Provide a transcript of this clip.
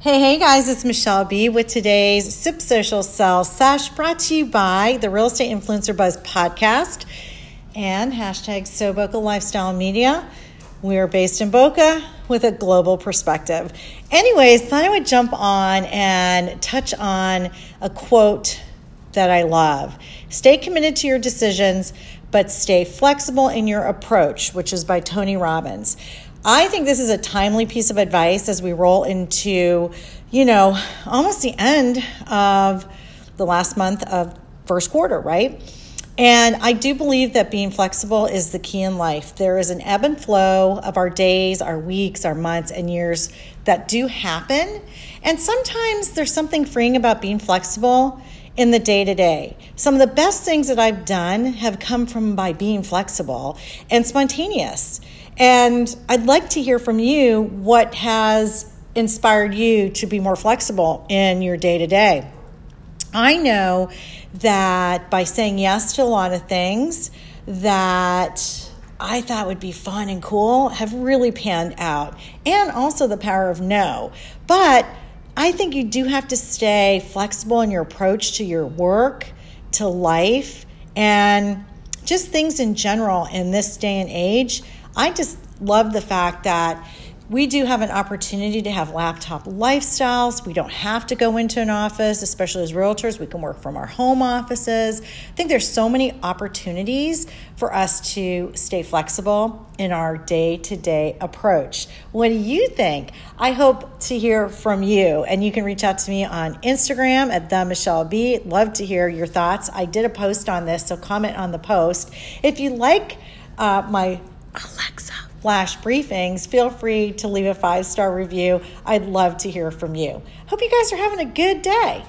Hey, hey guys, it's Michelle B with today's SIP Social Sell Sesh brought to you by the Real Estate Influencer Buzz podcast and hashtag So Boca Lifestyle Media. We're based in Boca with a global perspective. Anyways, thought I would jump on and touch on a quote that I love. Stay committed to your decisions, but stay flexible in your approach, which is by Tony Robbins. I think this is a timely piece of advice as we roll into, you know, almost the end of the last month of first quarter, right? And I do believe that being flexible is the key in life. There is an ebb and flow of our days, our weeks, our months, and years that do happen. And sometimes there's something freeing about being flexible in the day to day. Some of the best things that I've done have come from by being flexible and spontaneous. And I'd like to hear from you what has inspired you to be more flexible in your day to day. I know that by saying yes to a lot of things that I thought would be fun and cool have really panned out, and also the power of no. But I think you do have to stay flexible in your approach to your work, to life, and just things in general in this day and age. I just love the fact that we do have an opportunity to have laptop lifestyles. We don't have to go into an office, especially as realtors. We can work from our home offices. I think there's so many opportunities for us to stay flexible in our day to day approach. What do you think? I hope to hear from you, and you can reach out to me on Instagram at the Michelle B. Love to hear your thoughts. I did a post on this, so comment on the post. If you like uh, my Alexa flash briefings, feel free to leave a five star review. I'd love to hear from you. Hope you guys are having a good day.